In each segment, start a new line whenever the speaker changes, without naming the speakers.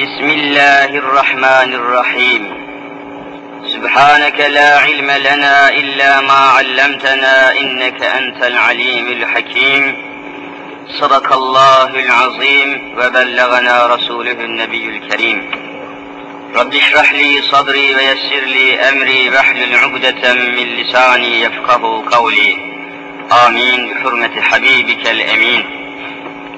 بسم الله الرحمن الرحيم. سبحانك لا علم لنا إلا ما علمتنا إنك أنت العليم الحكيم. صدق الله العظيم وبلغنا رسوله النبي الكريم. رب اشرح لي صدري ويسر لي أمري واحلل عقدة من لساني يفقه قولي. آمين. بحرمة حبيبك الأمين.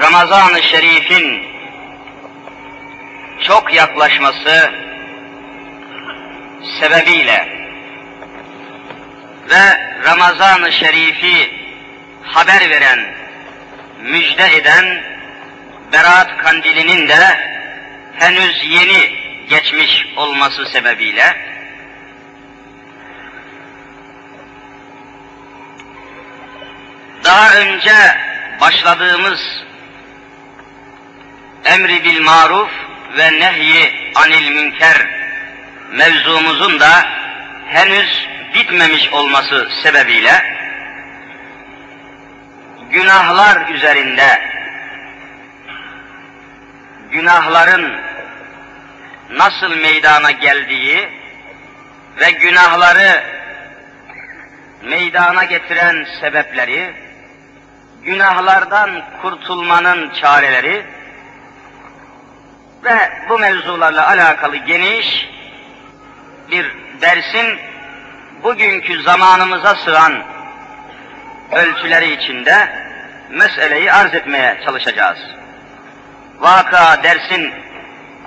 Ramazan-ı Şerif'in çok yaklaşması sebebiyle ve Ramazan-ı Şerif'i haber veren, müjde eden Berat Kandili'nin de henüz yeni geçmiş olması sebebiyle daha önce başladığımız emri bil maruf ve nehyi anil münker. Mevzumuzun da henüz bitmemiş olması sebebiyle günahlar üzerinde günahların nasıl meydana geldiği ve günahları meydana getiren sebepleri, günahlardan kurtulmanın çareleri ve bu mevzularla alakalı geniş bir dersin bugünkü zamanımıza sığan ölçüleri içinde meseleyi arz etmeye çalışacağız. Vaka dersin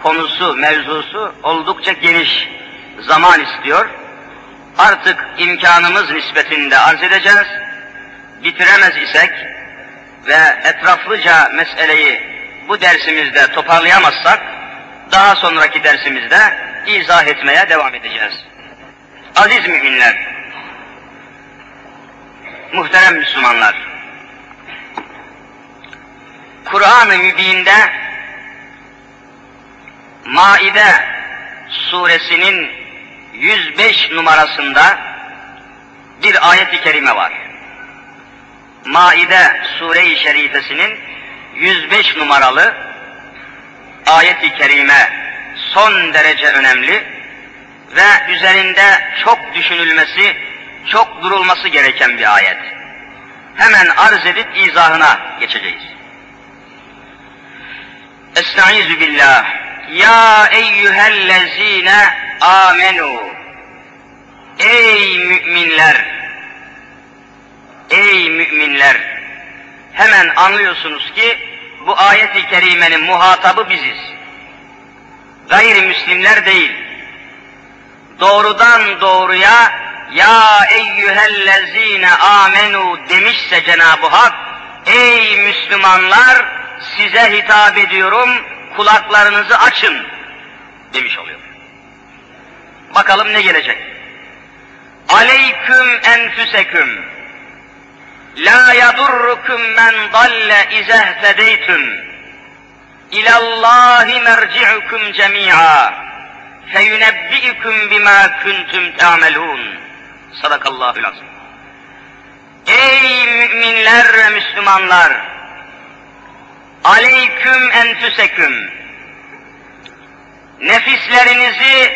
konusu, mevzusu oldukça geniş zaman istiyor. Artık imkanımız nispetinde arz edeceğiz. Bitiremez isek ve etraflıca meseleyi bu dersimizde toparlayamazsak, daha sonraki dersimizde izah etmeye devam edeceğiz. Aziz müminler, muhterem Müslümanlar, Kur'an-ı Mübin'de Maide suresinin 105 numarasında bir ayet-i kerime var. Maide sure-i şerifesinin 105 numaralı ayet-i kerime son derece önemli ve üzerinde çok düşünülmesi, çok durulması gereken bir ayet. Hemen arz edip izahına geçeceğiz. Estaizu billah. Ya eyyühellezine amenu. Ey müminler! Ey müminler! Hemen anlıyorsunuz ki bu ayet-i kerimenin muhatabı biziz. Gayrimüslimler değil. Doğrudan doğruya ya eyyühellezine amenu demişse Cenab-ı Hak ey Müslümanlar size hitap ediyorum kulaklarınızı açın demiş oluyor. Bakalım ne gelecek? Aleyküm enfüseküm la yadurrukum men dalle izehtedeytüm ilallahi merci'ukum cemi'a feyunebbi'ukum bima kuntum ta'melun sadakallahul azim Ey müminler ve Müslümanlar! Aleyküm enfüseküm. Nefislerinizi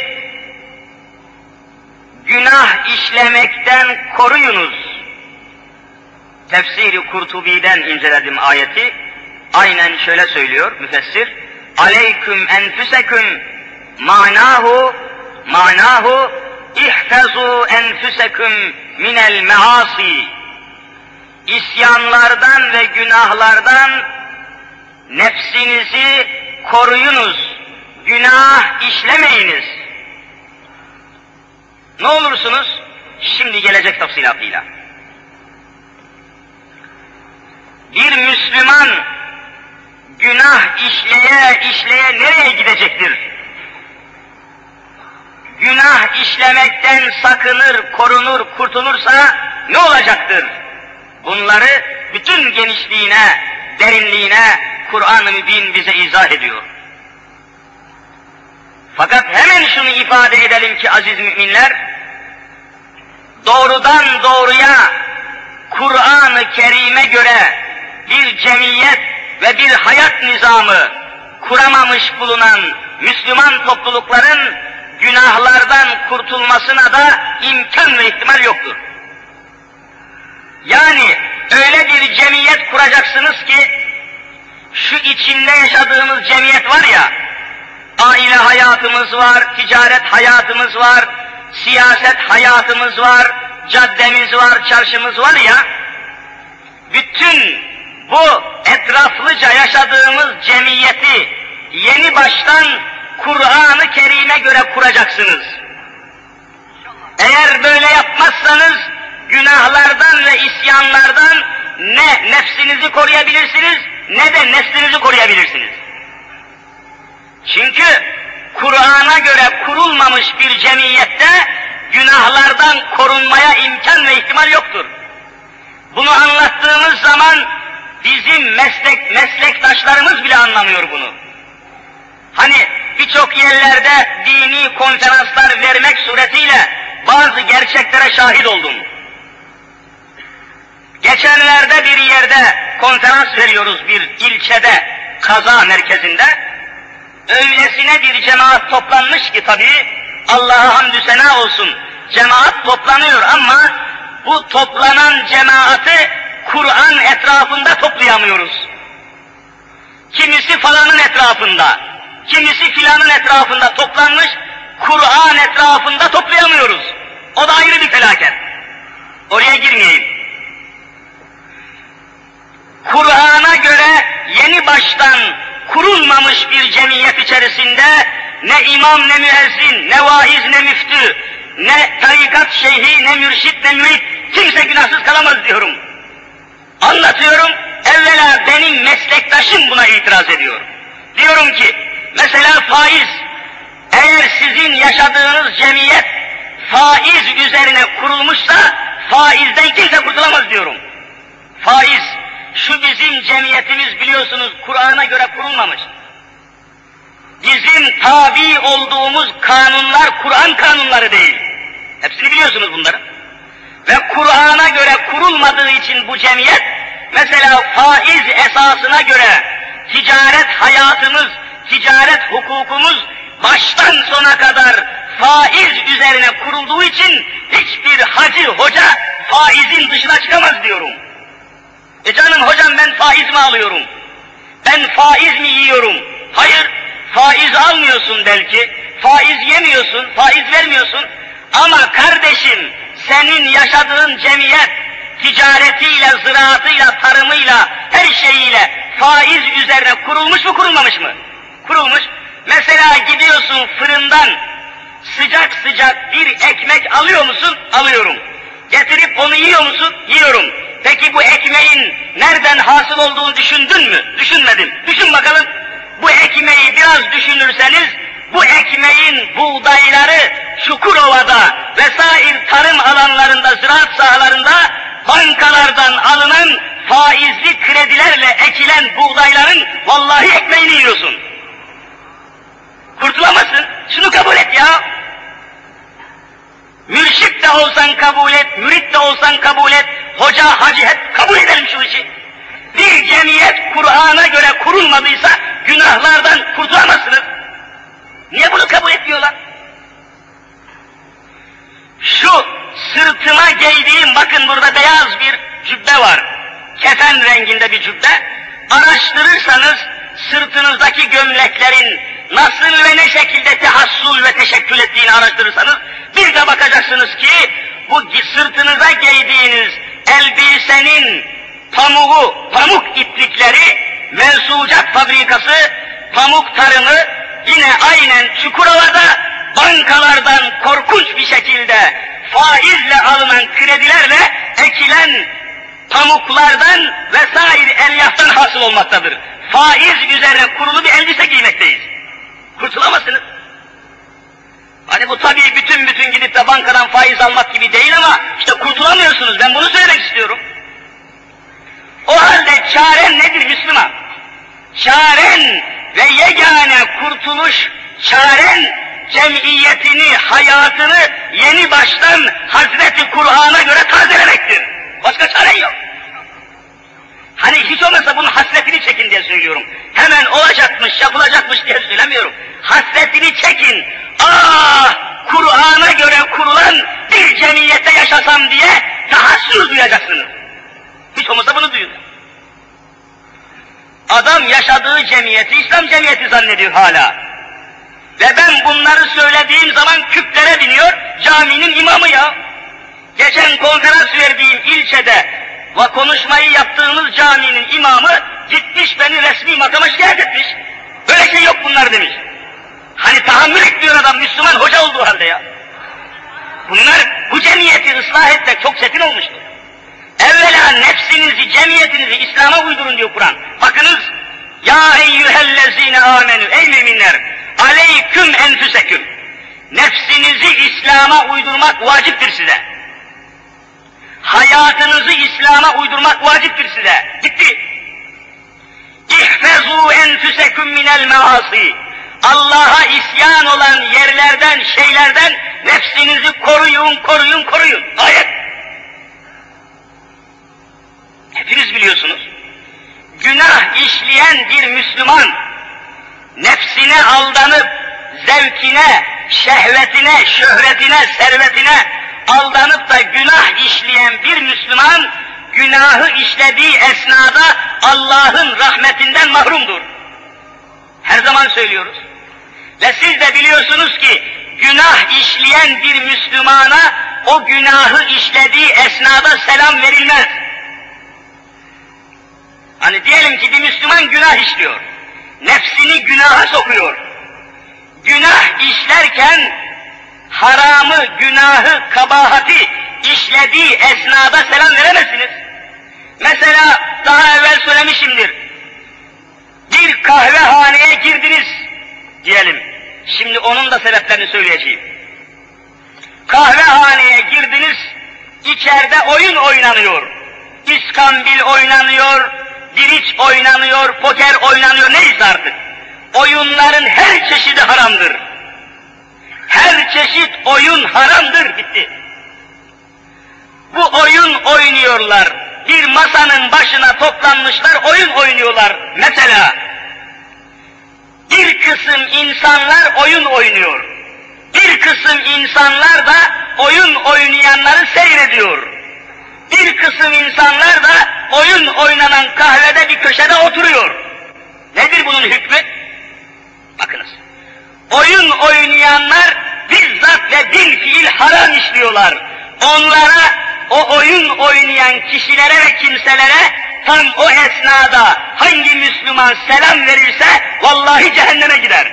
günah işlemekten koruyunuz. Tefsiri Kurtubi'den inceledim ayeti. Aynen şöyle söylüyor müfessir. Aleyküm enfüseküm manahu manahu ihfezu enfüseküm minel measi. İsyanlardan ve günahlardan nefsinizi koruyunuz, günah işlemeyiniz. Ne olursunuz? Şimdi gelecek tafsilatıyla. Bir Müslüman günah işleye işleye nereye gidecektir? günah işlemekten sakınır, korunur, kurtulursa ne olacaktır? Bunları bütün genişliğine, derinliğine Kur'an-ı Mübin bize izah ediyor. Fakat hemen şunu ifade edelim ki aziz müminler, doğrudan doğruya Kur'an-ı Kerim'e göre bir cemiyet ve bir hayat nizamı kuramamış bulunan Müslüman toplulukların günahlardan kurtulmasına da imkan ve ihtimal yoktur. Yani öyle bir cemiyet kuracaksınız ki şu içinde yaşadığımız cemiyet var ya, aile hayatımız var, ticaret hayatımız var, siyaset hayatımız var, caddemiz var, çarşımız var ya, bütün bu etraflıca yaşadığımız cemiyeti yeni baştan Kur'an-ı Kerim'e göre kuracaksınız. Eğer böyle yapmazsanız günahlardan ve isyanlardan ne nefsinizi koruyabilirsiniz ne de neslinizi koruyabilirsiniz. Çünkü Kur'an'a göre kurulmamış bir cemiyette günahlardan korunmaya imkan ve ihtimal yoktur. Bunu anlattığımız zaman bizim meslek meslektaşlarımız bile anlamıyor bunu. Hani birçok yerlerde dini konferanslar vermek suretiyle bazı gerçeklere şahit oldum. Geçenlerde bir yerde konferans veriyoruz bir ilçede, kaza merkezinde. Öylesine bir cemaat toplanmış ki tabii, Allah'a hamdü sena olsun, cemaat toplanıyor ama bu toplanan cemaati Kur'an etrafında toplayamıyoruz. Kimisi falanın etrafında, kimisi filanın etrafında toplanmış, Kur'an etrafında toplayamıyoruz. O da ayrı bir felaket. Oraya girmeyeyim. Kur'an'a göre yeni baştan kurulmamış bir cemiyet içerisinde ne imam ne müezzin, ne vaiz ne müftü, ne tarikat şeyhi, ne mürşit, ne mürit, kimse günahsız kalamaz diyorum. Anlatıyorum, evvela benim meslektaşım buna itiraz ediyor. Diyorum ki, mesela faiz, eğer sizin yaşadığınız cemiyet faiz üzerine kurulmuşsa, faizden kimse kurtulamaz diyorum. Faiz, şu bizim cemiyetimiz biliyorsunuz Kur'an'a göre kurulmamış. Bizim tabi olduğumuz kanunlar Kur'an kanunları değil. Hepsini biliyorsunuz bunları. Ve Kur'an'a göre kurulmadığı için bu cemiyet, mesela faiz esasına göre ticaret hayatımız, ticaret hukukumuz baştan sona kadar faiz üzerine kurulduğu için hiçbir hacı hoca faizin dışına çıkamaz diyorum. E canım hocam ben faiz mi alıyorum? Ben faiz mi yiyorum? Hayır, faiz almıyorsun belki, faiz yemiyorsun, faiz vermiyorsun. Ama kardeşim, senin yaşadığın cemiyet, ticaretiyle, ziraatıyla, tarımıyla, her şeyiyle faiz üzerine kurulmuş mu kurulmamış mı? Kurulmuş. Mesela gidiyorsun fırından sıcak sıcak bir ekmek alıyor musun? Alıyorum. Getirip onu yiyor musun? Yiyorum. Peki bu ekmeğin nereden hasıl olduğunu düşündün mü? Düşünmedim. Düşün bakalım. Bu ekmeği biraz düşünürseniz, bu ekmeğin buğdayları Çukurova'da vesaire tarım alanlarında, ziraat sahalarında bankalardan alınan faizli kredilerle ekilen buğdayların vallahi ekmeğini yiyorsun. Kurtulamazsın. Şunu kabul et ya. Mürşit de olsan kabul et, mürit de olsan kabul et, hoca, hacı hep kabul edelim şu işi. Bir cemiyet Kur'an'a göre kurulmadıysa günahlardan kurtulamazsınız. Niye bunu kabul etmiyorlar? Şu sırtıma giydiğim, bakın burada beyaz bir cübbe var. Kefen renginde bir cübbe. Araştırırsanız sırtınızdaki gömleklerin nasıl ve ne şekilde tehassul ve teşekkül ettiğini araştırırsanız bir de bakacaksınız ki bu sırtınıza giydiğiniz elbisenin pamuğu, pamuk iplikleri, mensucat fabrikası, pamuk tarımı yine aynen Çukurova'da bankalardan korkunç bir şekilde faizle alınan kredilerle ekilen pamuklardan vesaire elyaftan hasıl olmaktadır. Faiz üzerine kurulu bir elbise giymekteyiz. Kurtulamazsınız. Hani bu tabii bütün bütün gidip de bankadan faiz almak gibi değil ama işte kurtulamıyorsunuz. Ben bunu söylemek istiyorum. O halde çaren nedir Müslüman? Çaren ve yegane kurtuluş çaren cemiyetini, hayatını yeni baştan Hazreti Kur'an'a göre tazelemektir. Başka çare yok. Hani hiç olmazsa bunun hasretini çekin diye söylüyorum. Hemen olacakmış, yapılacakmış diye söylemiyorum. Hasretini çekin. Ah! Kur'an'a göre kurulan bir cemiyette yaşasam diye tahassür duyacaksınız. Hiç olmazsa bunu duyun. Adam yaşadığı cemiyeti İslam cemiyeti zannediyor hala. Ve ben bunları söylediğim zaman küplere biniyor, caminin imamı ya. Geçen konferans verdiğim ilçede ve konuşmayı yaptığımız caminin imamı gitmiş beni resmi makama şikayet etmiş. Böyle şey yok bunlar demiş. Hani tahammül etmiyor adam Müslüman hoca olduğu halde ya. Bunlar bu cemiyeti ıslah etmek çok çetin olmuştur. Evvela nefsinizi, cemiyetinizi İslam'a uydurun diyor Kur'an. Bakınız, ya eyyühellezine amenü, ey müminler, aleyküm enfüseküm. Nefsinizi İslam'a uydurmak vaciptir size. Hayatınızı İslam'a uydurmak vaciptir size. Bitti. İhfezu enfüseküm minel maasi. Allah'a isyan olan yerlerden, şeylerden nefsinizi koruyun, koruyun, koruyun. Ayet. Hepiniz biliyorsunuz. Günah işleyen bir Müslüman, nefsine aldanıp, zevkine, şehvetine, şöhretine, servetine aldanıp da günah işleyen bir Müslüman, günahı işlediği esnada Allah'ın rahmetinden mahrumdur. Her zaman söylüyoruz. Ve siz de biliyorsunuz ki günah işleyen bir Müslümana o günahı işlediği esnada selam verilmez. Hani diyelim ki bir Müslüman günah işliyor. Nefsini günaha sokuyor. Günah işlerken haramı, günahı, kabahati işlediği esnada selam veremezsiniz. Mesela daha evvel söylemişimdir. Bir kahvehaneye girdiniz diyelim. Şimdi onun da sebeplerini söyleyeceğim. Kahvehaneye girdiniz, içeride oyun oynanıyor. İskambil oynanıyor, diriç oynanıyor, poker oynanıyor, neyse artık. Oyunların her çeşidi haramdır. Her çeşit oyun haramdır gitti. Bu oyun oynuyorlar. Bir masanın başına toplanmışlar, oyun oynuyorlar. Mesela bir kısım insanlar oyun oynuyor. Bir kısım insanlar da oyun oynayanları seyrediyor. Bir kısım insanlar da oyun oynanan kahvede bir köşede oturuyor. Nedir bunun hükmü? Bakınız. Oyun oynayanlar bizzat ve bil fiil haram işliyorlar. Onlara, o oyun oynayan kişilere ve kimselere tam o esnada hangi Müslüman selam verirse vallahi cehenneme gider.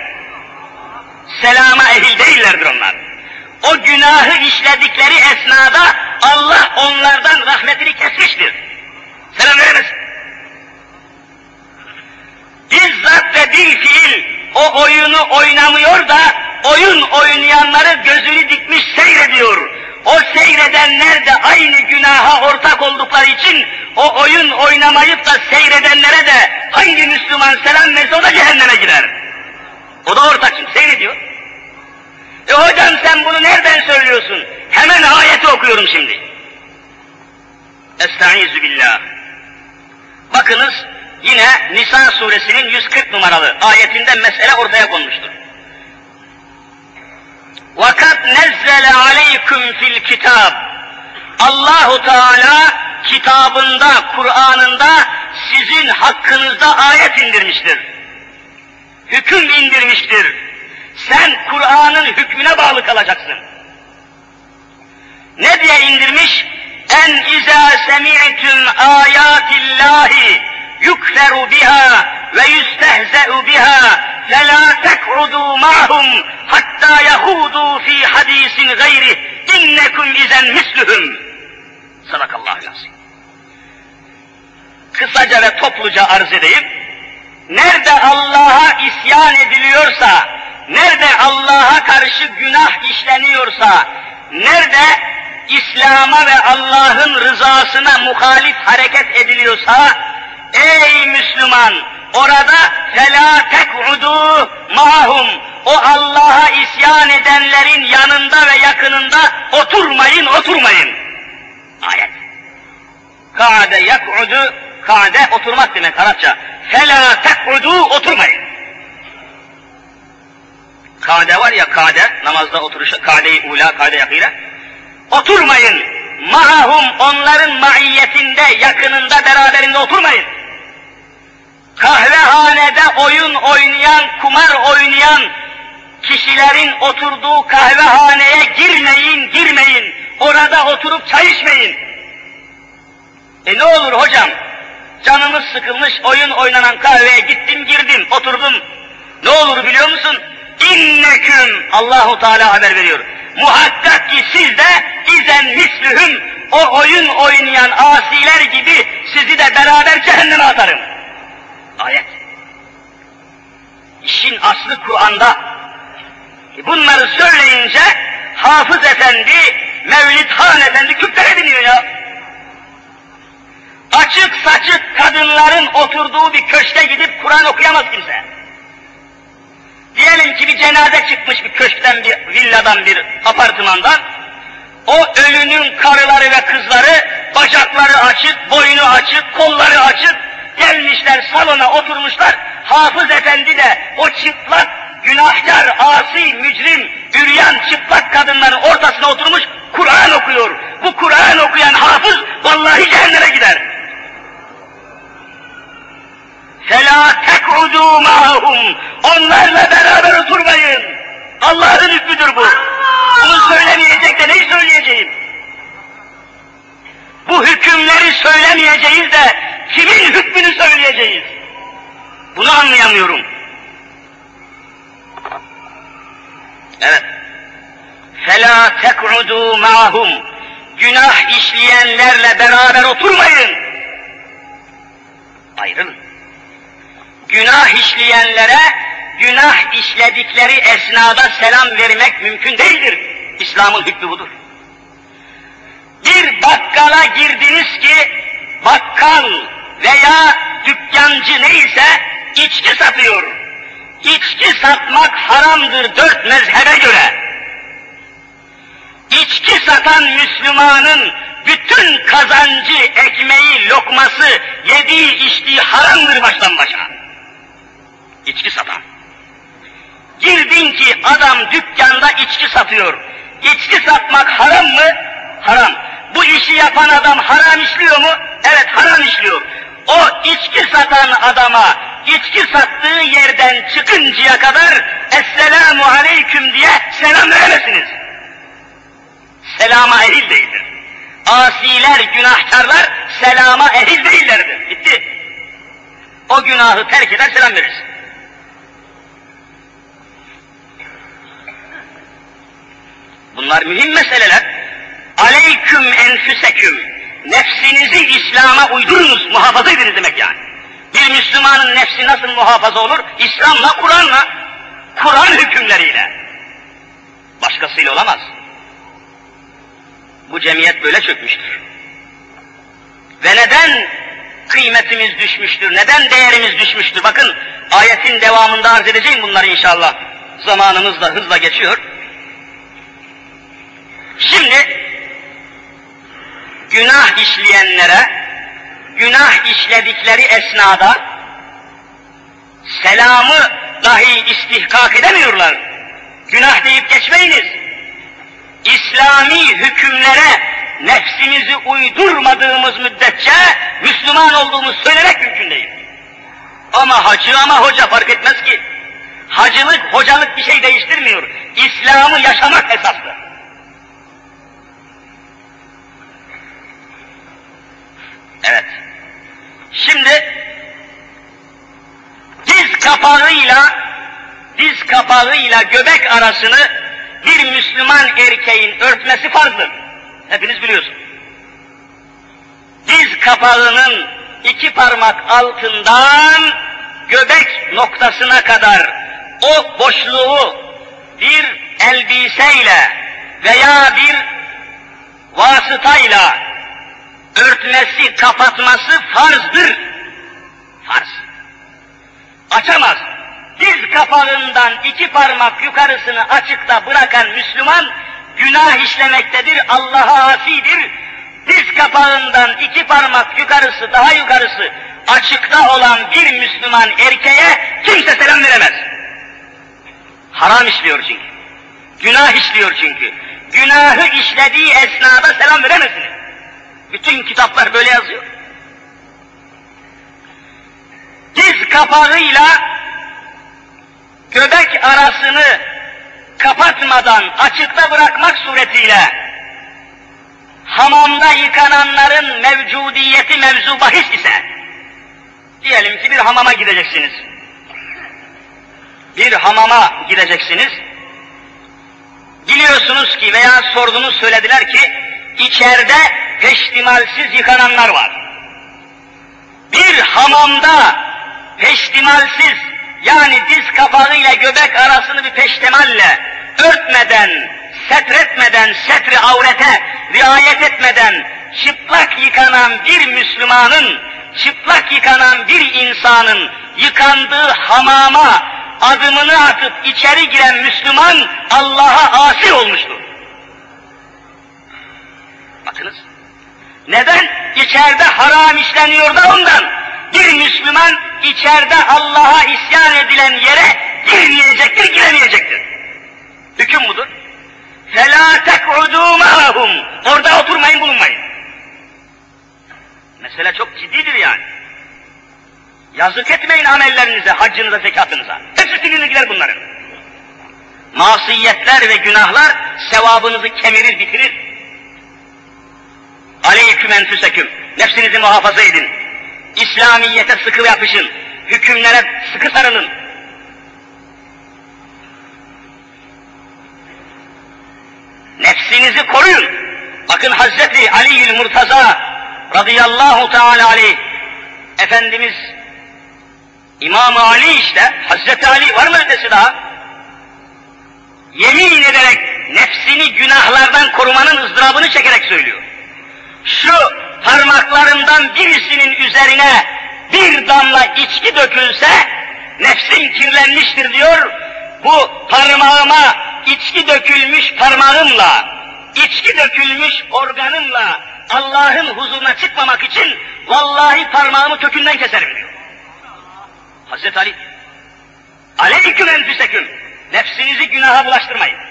Selama ehil değillerdir onlar. O günahı işledikleri esnada Allah onlardan rahmetini kesmiştir. Selam veremez. Bizzat ve bir fiil o oyunu oynamıyor da oyun oynayanları gözünü dikmiş seyrediyor. O seyredenler de aynı günaha ortak oldukları için o oyun oynamayıp da seyredenlere de hangi Müslüman selam verse o da cehenneme girer. O da ortak çünkü seyrediyor. E hocam sen bunu nereden söylüyorsun? Hemen ayeti okuyorum şimdi. Estaizu billah. Bakınız yine Nisa suresinin 140 numaralı ayetinde mesele ortaya konmuştur. وَقَدْ نَزَّلَ عَلَيْكُمْ fil kitab. Allahu Teala kitabında, Kur'an'ında sizin hakkınızda ayet indirmiştir. Hüküm indirmiştir. sen Kur'an'ın hükmüne bağlı kalacaksın. Ne diye indirmiş? En izâ semi'tüm âyâtillâhi yukferu biha ve yüstehze'u biha felâ tek'udû ma'hum hattâ yahudû fî hadisin gayrih innekum izen mislühüm. Sadakallahu lazim. Kısaca ve topluca arz edeyim. Nerede Allah'a isyan ediliyorsa, nerede Allah'a karşı karşı günah işleniyorsa, nerede İslam'a ve Allah'ın rızasına muhalif hareket ediliyorsa, ey Müslüman, orada فَلَا تَقْعُدُوا mahum O Allah'a isyan edenlerin yanında ve yakınında oturmayın, oturmayın. Ayet. Ka'de yak'udu, ka'de oturmak demek Arapça. فَلَا تَقْعُدُوا oturmayın. Kade var ya kade, namazda oturuşu, kade-i ula, kade yakıyla. Oturmayın. Mahum onların maiyetinde, yakınında, beraberinde oturmayın. Kahvehanede oyun oynayan, kumar oynayan kişilerin oturduğu kahvehaneye girmeyin, girmeyin. Orada oturup çay içmeyin. E ne olur hocam? Canımız sıkılmış, oyun oynanan kahveye gittim, girdim, oturdum. Ne olur biliyor musun? İnneküm Allahu Teala haber veriyor. Muhakkak ki siz de izen mislühüm o oyun oynayan asiler gibi sizi de beraber cehenneme atarım. Ayet. İşin aslı Kur'an'da. Bunları söyleyince Hafız Efendi, Mevlid Han Efendi küplere biniyor ya. Açık saçık kadınların oturduğu bir köşke gidip Kur'an okuyamaz kimse. Diyelim ki bir cenaze çıkmış bir köşkten, bir villadan, bir apartmandan. O ölünün karıları ve kızları bacakları açık, boynu açık, kolları açık gelmişler salona oturmuşlar. Hafız efendi de o çıplak, günahkar, asi, mücrim, üryan çıplak kadınların ortasına oturmuş Kur'an okuyor. Bu Kur'an okuyan hafız vallahi cehenneme gider. فَلَا تَقْعُدُوا مَعَهُمْ Onlarla beraber oturmayın. Allah'ın hükmüdür bu. Bunu söylemeyecek de neyi söyleyeceğim? Bu hükümleri söylemeyeceğiz de kimin hükmünü söyleyeceğiz? Bunu anlayamıyorum. Evet. فَلَا تَقْعُدُوا مَعَهُمْ Günah işleyenlerle beraber oturmayın. Ayrılın günah işleyenlere günah işledikleri esnada selam vermek mümkün değildir. İslam'ın hükmü budur. Bir bakkala girdiniz ki bakkal veya dükkancı neyse içki satıyor. İçki satmak haramdır dört mezhebe göre. İçki satan Müslümanın bütün kazancı, ekmeği, lokması, yediği, içtiği haramdır baştan başa içki satan. Girdin ki adam dükkanda içki satıyor. İçki satmak haram mı? Haram. Bu işi yapan adam haram işliyor mu? Evet haram işliyor. O içki satan adama içki sattığı yerden çıkıncaya kadar Esselamu Aleyküm diye selam veremezsiniz. Selama ehil değildir. Asiler, günahkarlar selama ehil değillerdir. Bitti. O günahı terk eder selam verirsin. Bunlar mühim meseleler. Aleyküm enfüseküm. Nefsinizi İslam'a uydurunuz, muhafaza ediniz demek yani. Bir Müslümanın nefsi nasıl muhafaza olur? İslam'la, Kur'an'la, Kur'an hükümleriyle. Başkasıyla olamaz. Bu cemiyet böyle çökmüştür. Ve neden kıymetimiz düşmüştür, neden değerimiz düşmüştür? Bakın ayetin devamında arz edeceğim bunları inşallah. Zamanımız da hızla geçiyor. Şimdi günah işleyenlere günah işledikleri esnada selamı dahi istihkak edemiyorlar. Günah deyip geçmeyiniz. İslami hükümlere nefsimizi uydurmadığımız müddetçe Müslüman olduğumuz söylemek mümkün değil. Ama hacı ama hoca fark etmez ki. Hacılık, hocalık bir şey değiştirmiyor. İslam'ı yaşamak esastır. Evet. Şimdi diz kapağıyla diz kapağıyla göbek arasını bir Müslüman erkeğin örtmesi farzdır. Hepiniz biliyorsunuz. Diz kapağının iki parmak altından göbek noktasına kadar o boşluğu bir
elbiseyle veya bir vasıtayla örtmesi, kapatması farzdır. Farz. Açamaz. Diz kapağından iki parmak yukarısını açıkta bırakan Müslüman günah işlemektedir, Allah'a asidir. Diz kapağından iki parmak yukarısı, daha yukarısı açıkta olan bir Müslüman erkeğe kimse selam veremez. Haram işliyor çünkü. Günah işliyor çünkü. Günahı işlediği esnada selam veremezsiniz. Bütün kitaplar böyle yazıyor. Diz kapağıyla göbek arasını kapatmadan açıkta bırakmak suretiyle hamamda yıkananların mevcudiyeti mevzu bahis ise diyelim ki bir hamama gideceksiniz. Bir hamama gideceksiniz. Biliyorsunuz ki veya sordunuz söylediler ki içeride peştimalsiz yıkananlar var. Bir hamamda peştimalsiz yani diz kapağıyla göbek arasını bir peştemalle örtmeden, setretmeden, setri avrete riayet etmeden çıplak yıkanan bir Müslümanın, çıplak yıkanan bir insanın yıkandığı hamama adımını atıp içeri giren Müslüman Allah'a asi olmuştur. Bakınız. Neden? İçeride haram işleniyor da ondan. Bir Müslüman içeride Allah'a isyan edilen yere girmeyecektir, giremeyecektir. Hüküm budur. فَلَا تَقْعُدُوا مَعَهُمْ Orada oturmayın, bulunmayın. Mesele çok ciddidir yani. Yazık etmeyin amellerinize, haccınıza, zekatınıza. Hepsi silinir gider bunların. Masiyetler ve günahlar sevabınızı kemirir, bitirir. Aleyküm enfüseküm. Nefsinizi muhafaza edin. İslamiyete sıkı yapışın. Hükümlere sıkı sarılın. Nefsinizi koruyun. Bakın Hazreti Ali Murtaza radıyallahu teala aleyh Efendimiz İmam Ali işte Hazreti Ali var mı ötesi daha? Yemin ederek nefsini günahlardan korumanın ızdırabını çekerek söylüyor. Şu parmaklarından birisinin üzerine bir damla içki dökülse nefsim kirlenmiştir diyor. Bu parmağıma içki dökülmüş parmağımla, içki dökülmüş organımla Allah'ın huzuruna çıkmamak için vallahi parmağımı kökünden keserim diyor. Hazreti Ali, aleyküm enfüseküm, nefsinizi günaha bulaştırmayın.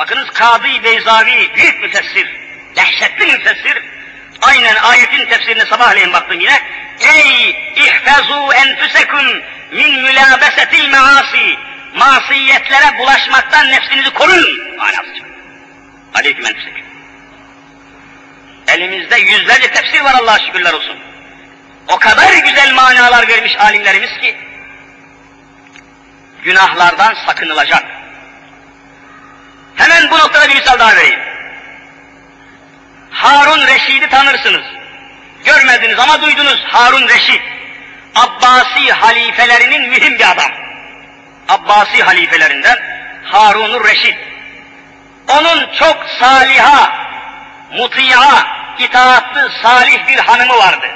Bakınız Kadı Beyzavi büyük müfessir, dehşetli müfessir, aynen ayetin tefsirine sabahleyin baktım yine. Ey ihfezu enfüseküm min mülabesetil measi, masiyetlere bulaşmaktan nefsinizi koruyun manası. Aleyküm enfüseküm. Elimizde yüzlerce tefsir var Allah'a şükürler olsun. O kadar güzel manalar vermiş alimlerimiz ki, günahlardan sakınılacak. Hemen bu noktada bir misal daha vereyim. Harun Reşid'i tanırsınız. Görmediniz ama duydunuz Harun Reşid. Abbasi halifelerinin mühim bir adam. Abbasi halifelerinden Harun Reşid. Onun çok saliha, mutiya, itaatlı, salih bir hanımı vardı.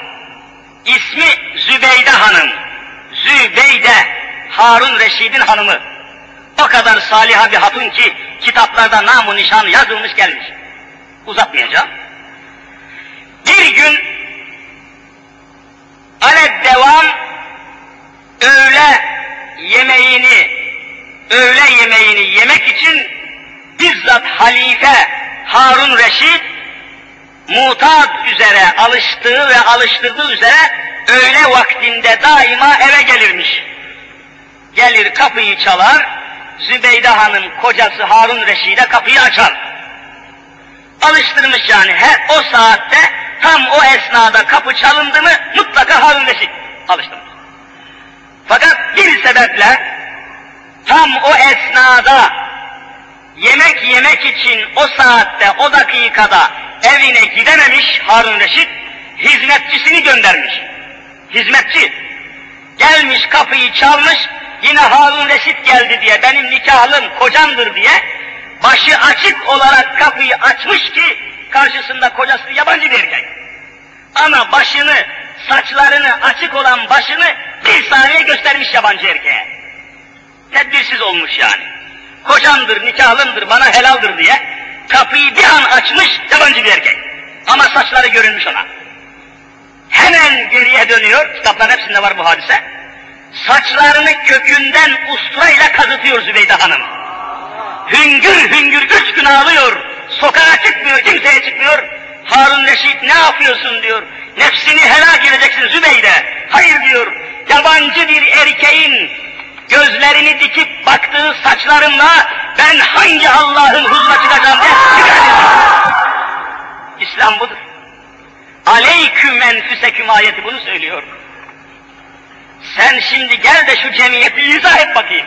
İsmi Zübeyde Hanım. Zübeyde, Harun Reşid'in hanımı. O kadar saliha bir hatun ki kitaplarda namı nişan yazılmış gelmiş. Uzatmayacağım. Bir gün aled devam öğle yemeğini öğle yemeğini yemek için bizzat halife Harun Reşid mutat üzere alıştığı ve alıştırdığı üzere öğle vaktinde daima eve gelirmiş. Gelir kapıyı çalar, Zübeyde Hanım kocası Harun Reşid'e kapıyı açar. Alıştırmış yani her o saatte tam o esnada kapı çalındı mı mutlaka Harun Reşid alıştırmış. Fakat bir sebeple tam o esnada yemek yemek için o saatte o dakikada evine gidememiş Harun Reşit hizmetçisini göndermiş. Hizmetçi gelmiş kapıyı çalmış yine Harun Reşit geldi diye, benim nikahlım kocamdır diye, başı açık olarak kapıyı açmış ki, karşısında kocası yabancı bir erkek. Ama başını, saçlarını açık olan başını bir saniye göstermiş yabancı erkeğe. Tedbirsiz olmuş yani. Kocamdır, nikahlımdır, bana helaldir diye kapıyı bir an açmış yabancı bir erkek. Ama saçları görünmüş ona. Hemen geriye dönüyor, kitapların hepsinde var bu hadise. Saçlarını kökünden usturayla kazıtıyor Zübeyde Hanım. Hüngür hüngür üç gün ağlıyor, sokağa çıkmıyor, kimseye çıkmıyor. Harun Reşit ne yapıyorsun diyor, nefsini helak edeceksin Zübeyde. Hayır diyor, yabancı bir erkeğin gözlerini dikip baktığı saçlarımla ben hangi Allah'ın huzuruna çıkacağım diye İslam budur. Aleyküm enfüseküm ayeti bunu söylüyor. Sen şimdi gel de şu cemiyeti izah et bakayım.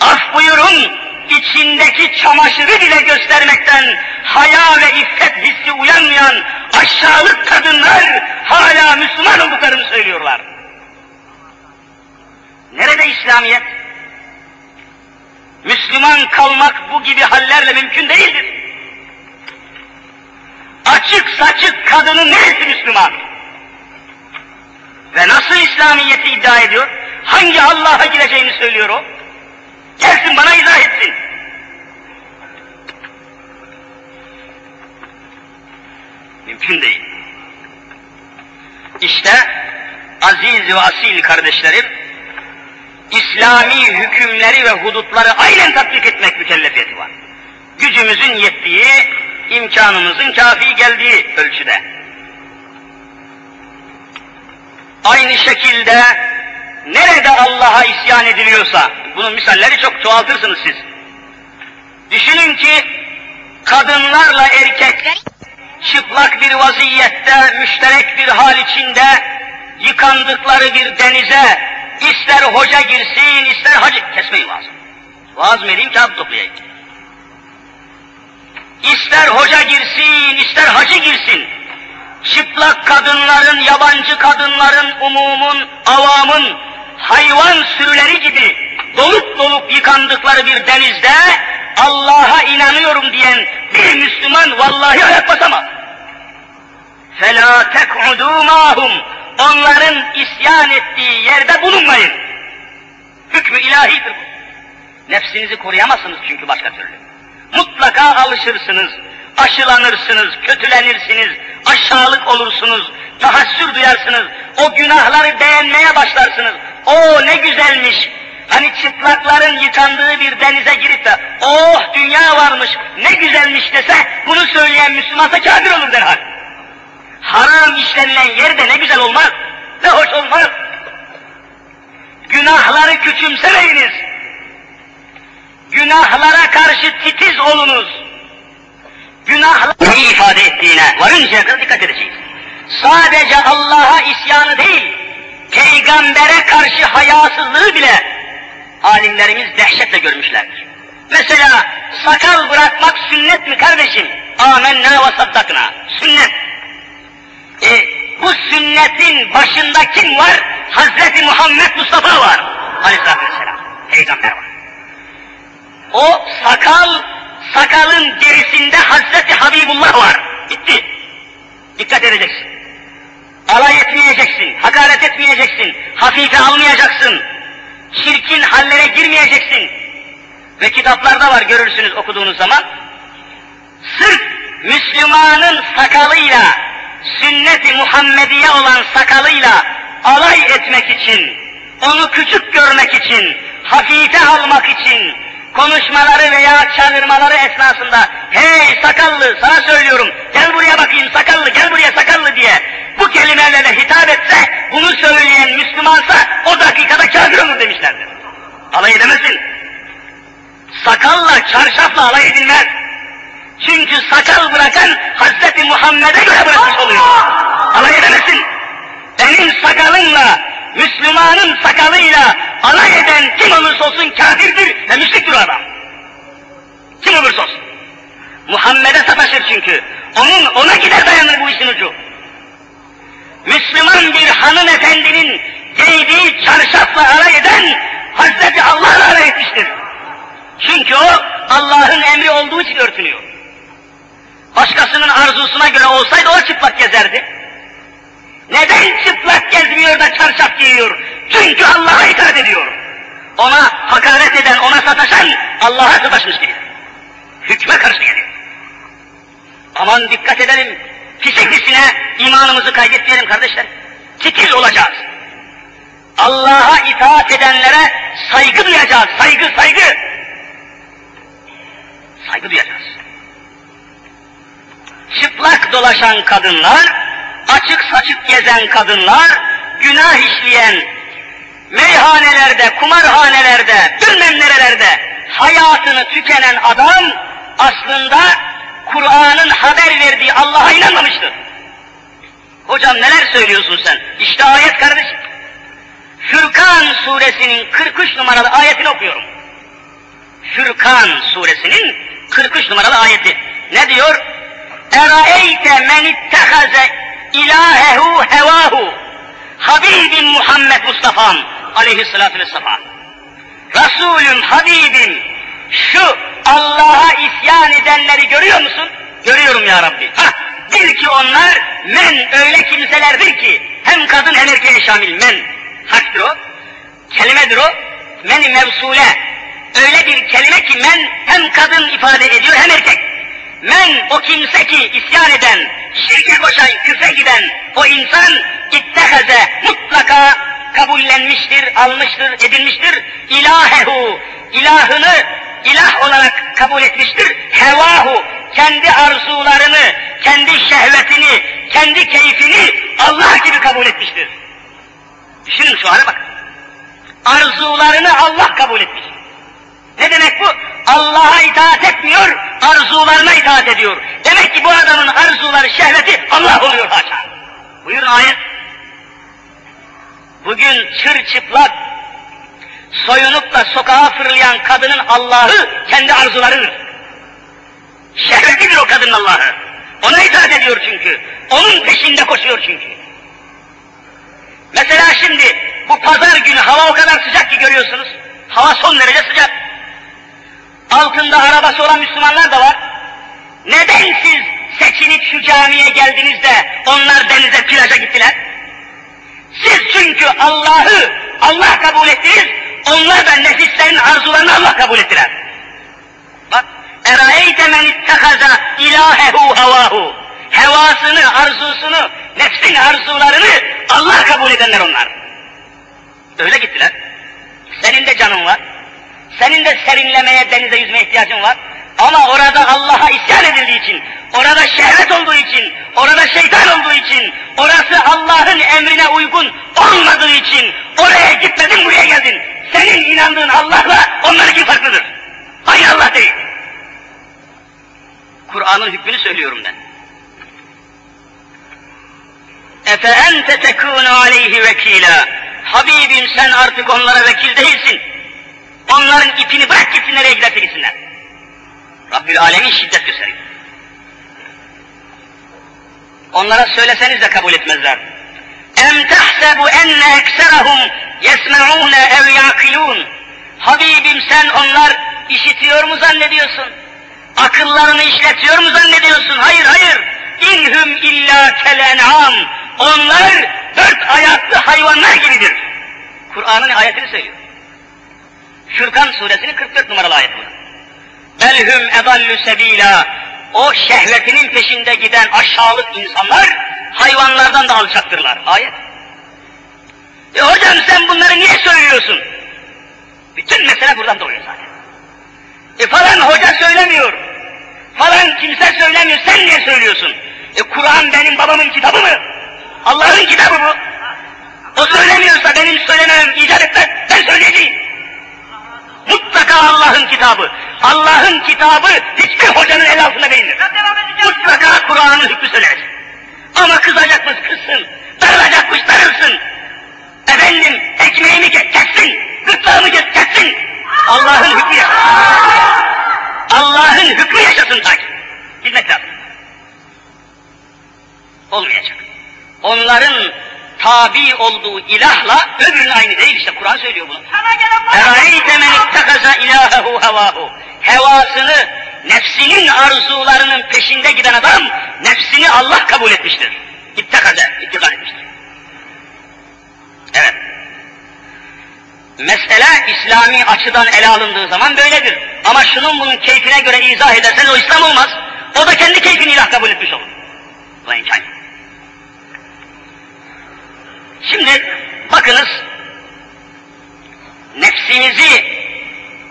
Af buyurun, içindeki çamaşırı bile göstermekten haya ve iffet hissi uyanmayan aşağılık kadınlar hala Müslüman olduklarını söylüyorlar. Nerede İslamiyet? Müslüman kalmak bu gibi hallerle mümkün değildir. Açık saçık kadının neresi Müslüman? Ve nasıl İslamiyet'i iddia ediyor? Hangi Allah'a gireceğini söylüyor o? Gelsin bana izah etsin. Mümkün değil. İşte aziz ve asil kardeşlerim, İslami hükümleri ve hudutları aynen tatbik etmek mükellefiyeti var. Gücümüzün yettiği, imkanımızın kafi geldiği ölçüde. Aynı şekilde nerede Allah'a isyan ediliyorsa, bunun misalleri çok çoğaltırsınız siz. Düşünün ki kadınlarla erkekler çıplak bir vaziyette, müşterek bir hal içinde yıkandıkları bir denize ister hoca girsin, ister hacı, kesmeyin vaazı. Vaaz mı edeyim, kağıt toplayayım. İster hoca girsin, ister hacı girsin, çıplak kadınların, yabancı kadınların, umumun, avamın, hayvan sürüleri gibi dolup dolup yıkandıkları bir denizde Allah'a inanıyorum diyen bir Müslüman vallahi ayak basamaz. فَلَا تَقْعُدُوا مَاهُمْ Onların isyan ettiği yerde bulunmayın. Hükmü ilahidir bu. Nefsinizi koruyamazsınız çünkü başka türlü. Mutlaka alışırsınız, aşılanırsınız, kötülenirsiniz, aşağılık olursunuz, tahassür duyarsınız, o günahları beğenmeye başlarsınız. O ne güzelmiş, hani çıplakların yıkandığı bir denize girip de oh dünya varmış, ne güzelmiş dese bunu söyleyen Müslümansa kafir olur derhal. Haram işlenilen yerde ne güzel olmaz, ne hoş olmaz. Günahları küçümsemeyiniz. Günahlara karşı titiz olunuz. Günahlar ne ifade ettiğine varıncaya kadar dikkat edeceğiz. Sadece Allah'a isyanı değil, peygambere karşı hayasızlığı bile alimlerimiz dehşetle görmüşlerdir. Mesela sakal bırakmak sünnet mi kardeşim? Amenna ve saddakna. Sünnet. E, bu sünnetin başında kim var? Hazreti Muhammed Mustafa var. Aleyhisselatü Vesselam. Peygamber var. O sakal, sakalın gerisinde Hazreti Habibullah var. Bitti. Dikkat edeceksin. Alay etmeyeceksin, hakaret etmeyeceksin, hafife almayacaksın, çirkin hallere girmeyeceksin. Ve kitaplarda var görürsünüz okuduğunuz zaman. Sırf Müslümanın sakalıyla, sünnet-i Muhammediye olan sakalıyla alay etmek için, onu küçük görmek için, hafife almak için, konuşmaları veya çağırmaları esnasında hey sakallı sana söylüyorum gel buraya bakayım sakallı gel buraya sakallı diye bu kelimelerle hitap etse bunu söyleyen Müslümansa o dakikada kafir olur demişlerdir. Alay edemezsin. Sakalla çarşafla alay edilmez. Çünkü sakal bırakan Hazreti Muhammed'e göre bırakmış oluyor. Alay edemezsin. Benim sakalımla, Müslümanın sakalıyla alay eden kim olursa olsun kafirdir ve müşriktir o adam. Kim olursa olsun. Muhammed'e sataşır çünkü. Onun ona gider dayanır bu işin ucu. Müslüman bir hanımefendinin giydiği çarşafla alay eden Hazreti Allah'la alay etmiştir. Çünkü o Allah'ın emri olduğu için örtünüyor. Başkasının arzusuna göre olsaydı o çıplak gezerdi. Neden çıplak gezmiyor da çarşaf giyiyor? Çünkü Allah'a itaat ediyor. Ona hakaret eden, ona sataşan Allah'a sataşmış gibi. Hükme karşı geliyor. Aman dikkat edelim. Fiseklisine imanımızı kaybetmeyelim kardeşler. Titiz olacağız. Allah'a itaat edenlere saygı duyacağız. Saygı, saygı. Saygı duyacağız. Çıplak dolaşan kadınlar, açık saçık gezen kadınlar, günah işleyen, meyhanelerde, kumarhanelerde, bilmem nerelerde hayatını tükenen adam aslında Kur'an'ın haber verdiği Allah'a inanmamıştır. Hocam neler söylüyorsun sen? İşte ayet kardeşim. Fürkan suresinin 43 numaralı ayetini okuyorum. Fürkan suresinin 43 numaralı ayeti. Ne diyor? Eraeyte men ittehaze ilahehu hevahu Habibim Muhammed Mustafa'm aleyhissalatü vesselam. Resulüm, Habibim, şu Allah'a isyan edenleri görüyor musun? Görüyorum ya Rabbi. Hah, bil ki onlar men öyle kimselerdir ki hem kadın hem erkeğe şamil men. Haktır o. Kelimedir o. Men mevsule. Öyle bir kelime ki men hem kadın ifade ediyor hem erkek. Men o kimse ki isyan eden, şirke koşan, küfe giden o insan ittehaze mutlaka kabullenmiştir, almıştır, edilmiştir. İlahehu, ilahını ilah olarak kabul etmiştir. Hevahu, kendi arzularını, kendi şehvetini, kendi keyfini Allah gibi kabul etmiştir. Düşünün şu hale bak. Arzularını Allah kabul etmiş. Ne demek bu? Allah'a itaat etmiyor, arzularına itaat ediyor. Demek ki bu adamın arzuları, şehveti Allah oluyor haşa. Buyurun ayet. Bugün çırçıplak, soyunup da sokağa fırlayan kadının Allah'ı kendi arzularıdır. Şehvetidir o kadının Allah'ı. Ona itaat ediyor çünkü. Onun peşinde koşuyor çünkü. Mesela şimdi bu pazar günü hava o kadar sıcak ki görüyorsunuz. Hava son derece sıcak. Altında arabası olan Müslümanlar da var. Neden siz seçilip şu camiye geldiniz de onlar denize plaja gittiler? Siz çünkü Allah'ı Allah kabul ettiniz, onlar da nefislerin arzularını Allah kabul ettiler. Bak, اَرَاَيْتَ مَنْ اتَّخَذَ اِلَٰهَهُ havahu. Hevasını, arzusunu, nefsin arzularını Allah kabul edenler onlar. Öyle gittiler. Senin de canın var. senin de serinlemeye, denize yüzme ihtiyacın var. Ama orada Allah'a isyan edildiği için, orada şehvet olduğu için, orada şeytan olduğu için, orası Allah'ın emrine uygun olmadığı için oraya gitmedin buraya geldin. Senin inandığın Allah'la onlarınki farklıdır. Aynı Allah değil. Kur'an'ın hükmünü söylüyorum ben. Efe ente tekûnü aleyhi vekîlâ. Habibim sen artık onlara vekil değilsin. Onların ipini bırak gitsin nereye giderse gitsinler. Rabbül Alemin şiddet gösteriyor. Onlara söyleseniz de kabul etmezler. Em tahsebu enne ekserahum yesme'ûne ev yakilûn. Habibim sen onlar işitiyor mu zannediyorsun? Akıllarını işletiyor mu zannediyorsun? Hayır hayır. İnhum illa kelen'am. Onlar dört ayaklı hayvanlar gibidir. Kur'an'ın ayetini söylüyor. Fürkan suresinin 44 numaralı ayeti. Belhum edallü sebila. O şehvetinin peşinde giden aşağılık insanlar hayvanlardan da alçaktırlar. Ayet. E hocam sen bunları niye söylüyorsun? Bütün mesele buradan doğuyor zaten. E falan hoca söylemiyor. Falan kimse söylemiyor. Sen niye söylüyorsun? E Kur'an benim babamın kitabı mı? Allah'ın kitabı bu. O söylemiyorsa benim söylemem icat etmez. Ben söyleyeceğim. Mutlaka Allah'ın kitabı. Allah'ın kitabı hiçbir hocanın el altında değildir. Mutlaka Kur'an'ın hükmü söylenecek. Ama kızacakmış kızsın, darılacakmış darılsın. Efendim ekmeğimi kessin, gırtlağımı kessin. Allah'ın hükmü yaşasın. Allah'ın hükmü yaşasın ta ki. Bilmek lazım. Olmayacak. Onların tabi olduğu ilahla öbürünün aynı değil işte Kur'an söylüyor bunu. Eraeyte men ittekaza ilahehu hevahu. Hevasını, nefsinin arzularının peşinde giden adam, nefsini Allah kabul etmiştir. İttekaza, ittikad etmiştir. Evet. Mesele İslami açıdan ele alındığı zaman böyledir. Ama şunun bunun keyfine göre izah edersen o İslam olmaz. O da kendi keyfini ilah kabul etmiş olur. Bu imkan yok. Şimdi bakınız nefsimizi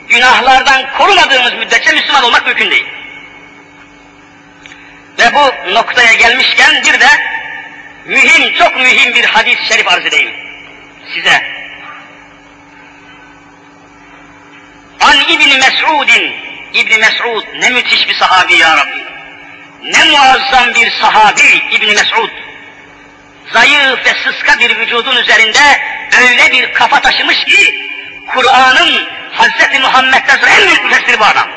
günahlardan korumadığımız müddetçe Müslüman olmak mümkün değil. Ve bu noktaya gelmişken bir de mühim, çok mühim bir hadis-i şerif arz edeyim size. An İbni Mes'udin, İbni Mes'ud ne müthiş bir sahabi ya Rabbi. Ne muazzam bir sahabi İbni Mes'ud zayıf ve sıska bir vücudun üzerinde öyle bir kafa taşımış ki Kur'an'ın Hz. Muhammed'den sonra en büyük müfessiri bu adam.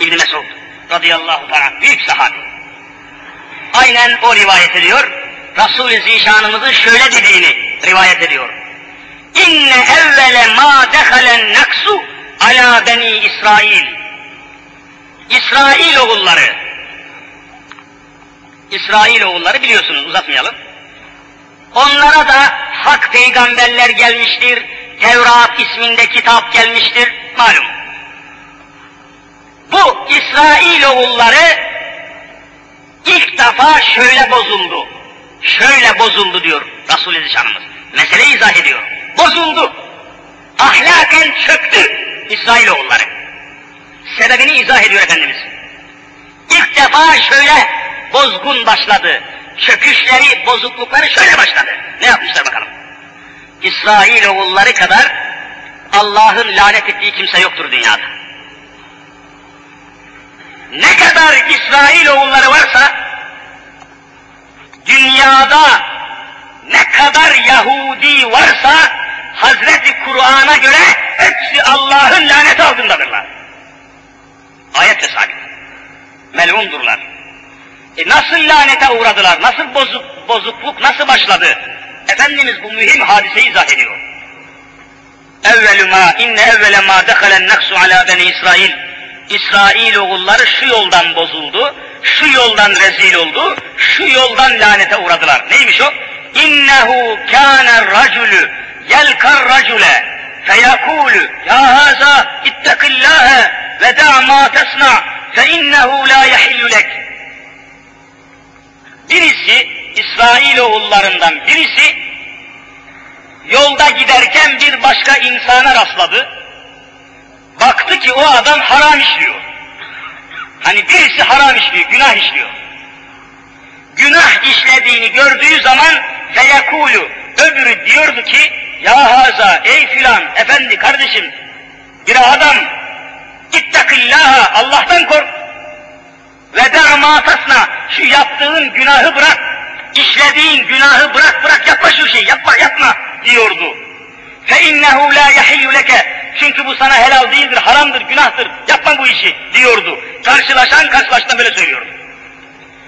İbn Mesud radıyallahu teala büyük sahabi. Aynen o rivayet ediyor. Resul-i Zişanımızın şöyle dediğini rivayet ediyor. İnne evvele ma dehalen naksu ala beni İsrail. İsrail oğulları. İsrail oğulları biliyorsunuz uzatmayalım. Onlara da hak peygamberler gelmiştir, Tevrat isminde kitap gelmiştir, malum. Bu İsrail oğulları ilk defa şöyle bozuldu. Şöyle bozuldu diyor Resul-i Zişanımız. Mesele izah ediyor. Bozuldu. Ahlaken çöktü İsrail oğulları. Sebebini izah ediyor Efendimiz. İlk defa şöyle bozgun başladı çöküşleri, bozuklukları şöyle başladı. Ne yapmışlar bakalım? İsrail oğulları kadar Allah'ın lanet ettiği kimse yoktur dünyada. Ne kadar İsrail oğulları varsa dünyada ne kadar Yahudi varsa Hazreti Kur'an'a göre hepsi Allah'ın laneti altındadırlar. Ayet sabit. Melundurlar. E nasıl lanete uğradılar? Nasıl bozuk, bozukluk nasıl başladı? Efendimiz bu mühim hadiseyi izah ediyor. Evvelü ma inne evvele ma dehalen naksu ala beni İsrail. İsrail oğulları şu yoldan bozuldu, şu yoldan rezil oldu, şu yoldan lanete uğradılar. Neymiş o? İnnehu kâne racülü yelkar racüle feyekûlü ya haza ittekillâhe ve da' ma tesna fe innehu la yehillu lek. Birisi İsrail oğullarından birisi yolda giderken bir başka insana rastladı. Baktı ki o adam haram işliyor. Hani birisi haram işliyor, günah işliyor. Günah işlediğini gördüğü zaman feyekulu öbürü diyordu ki ya haza ey filan efendi kardeşim bir adam ittakillaha Allah'tan kork ve da'ma şu yaptığın günahı bırak, işlediğin günahı bırak bırak yapma şu şeyi yapma yapma diyordu. Fe innehu la yahillu leke çünkü bu sana helal değildir, haramdır, günahtır, yapma bu işi diyordu. Karşılaşan karşılaştan böyle söylüyordu.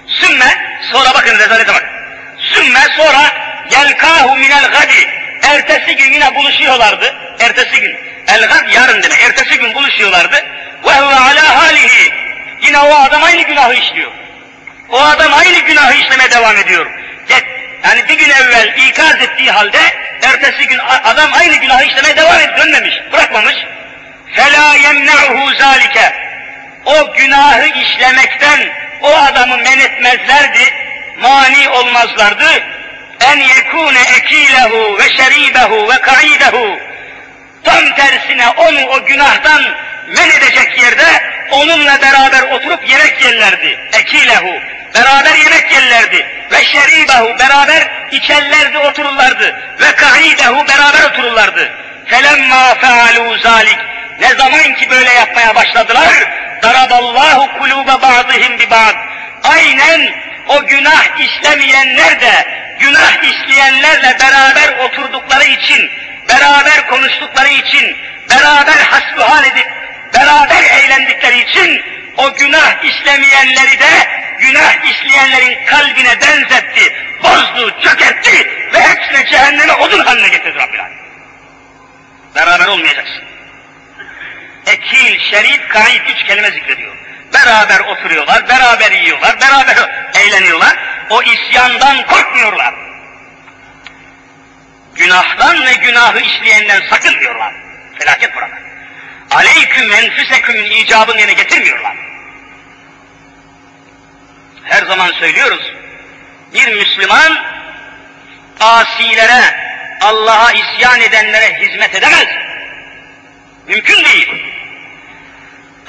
Sümme, sonra bakın rezalete bak. Sümme sonra yelkahu minel gadi. Ertesi gün yine buluşuyorlardı. Ertesi gün. El gad yarın demek. Ertesi gün buluşuyorlardı. Ve huve ala halihi. Yine o adam aynı günahı işliyor. O adam aynı günahı işlemeye devam ediyor. Yani bir gün evvel ikaz ettiği halde ertesi gün adam aynı günahı işlemeye devam ediyor, dönmemiş, bırakmamış. فَلَا يَمْنَعُهُ ذَٰلِكَ O günahı işlemekten o adamı men etmezlerdi, mani olmazlardı. En yekune ekilehu ve şeribehu ve kaidehu. Tam tersine onu o günahtan men edecek yerde onunla beraber oturup yemek yerlerdi. Ekilehu. Beraber yemek yerlerdi. Ve şeribehu. Beraber içerlerdi, otururlardı. Ve kaidehu. Beraber otururlardı. Felemma fealu zalik. Ne zaman ki böyle yapmaya başladılar, daraballahu kuluba ba'dihim bi ba'd. Aynen o günah işlemeyenler de günah işleyenlerle beraber oturdukları için, beraber konuştukları için, beraber hasbuhal edip beraber eğlendikleri için o günah işlemeyenleri de günah işleyenlerin kalbine benzetti, bozdu, çökertti ve hepsine cehenneme odun haline getirdi Rabbil Alemin. Beraber olmayacaksın. Ekil, şerif, kayıt üç kelime zikrediyor. Beraber oturuyorlar, beraber yiyorlar, beraber eğleniyorlar. O isyandan korkmuyorlar. Günahdan ve günahı işleyenden sakınmıyorlar. Felaket burada. Aleyküm enfüsekümün icabını yerine getirmiyorlar. Her zaman söylüyoruz. Bir Müslüman asilere, Allah'a isyan edenlere hizmet edemez. Mümkün değil.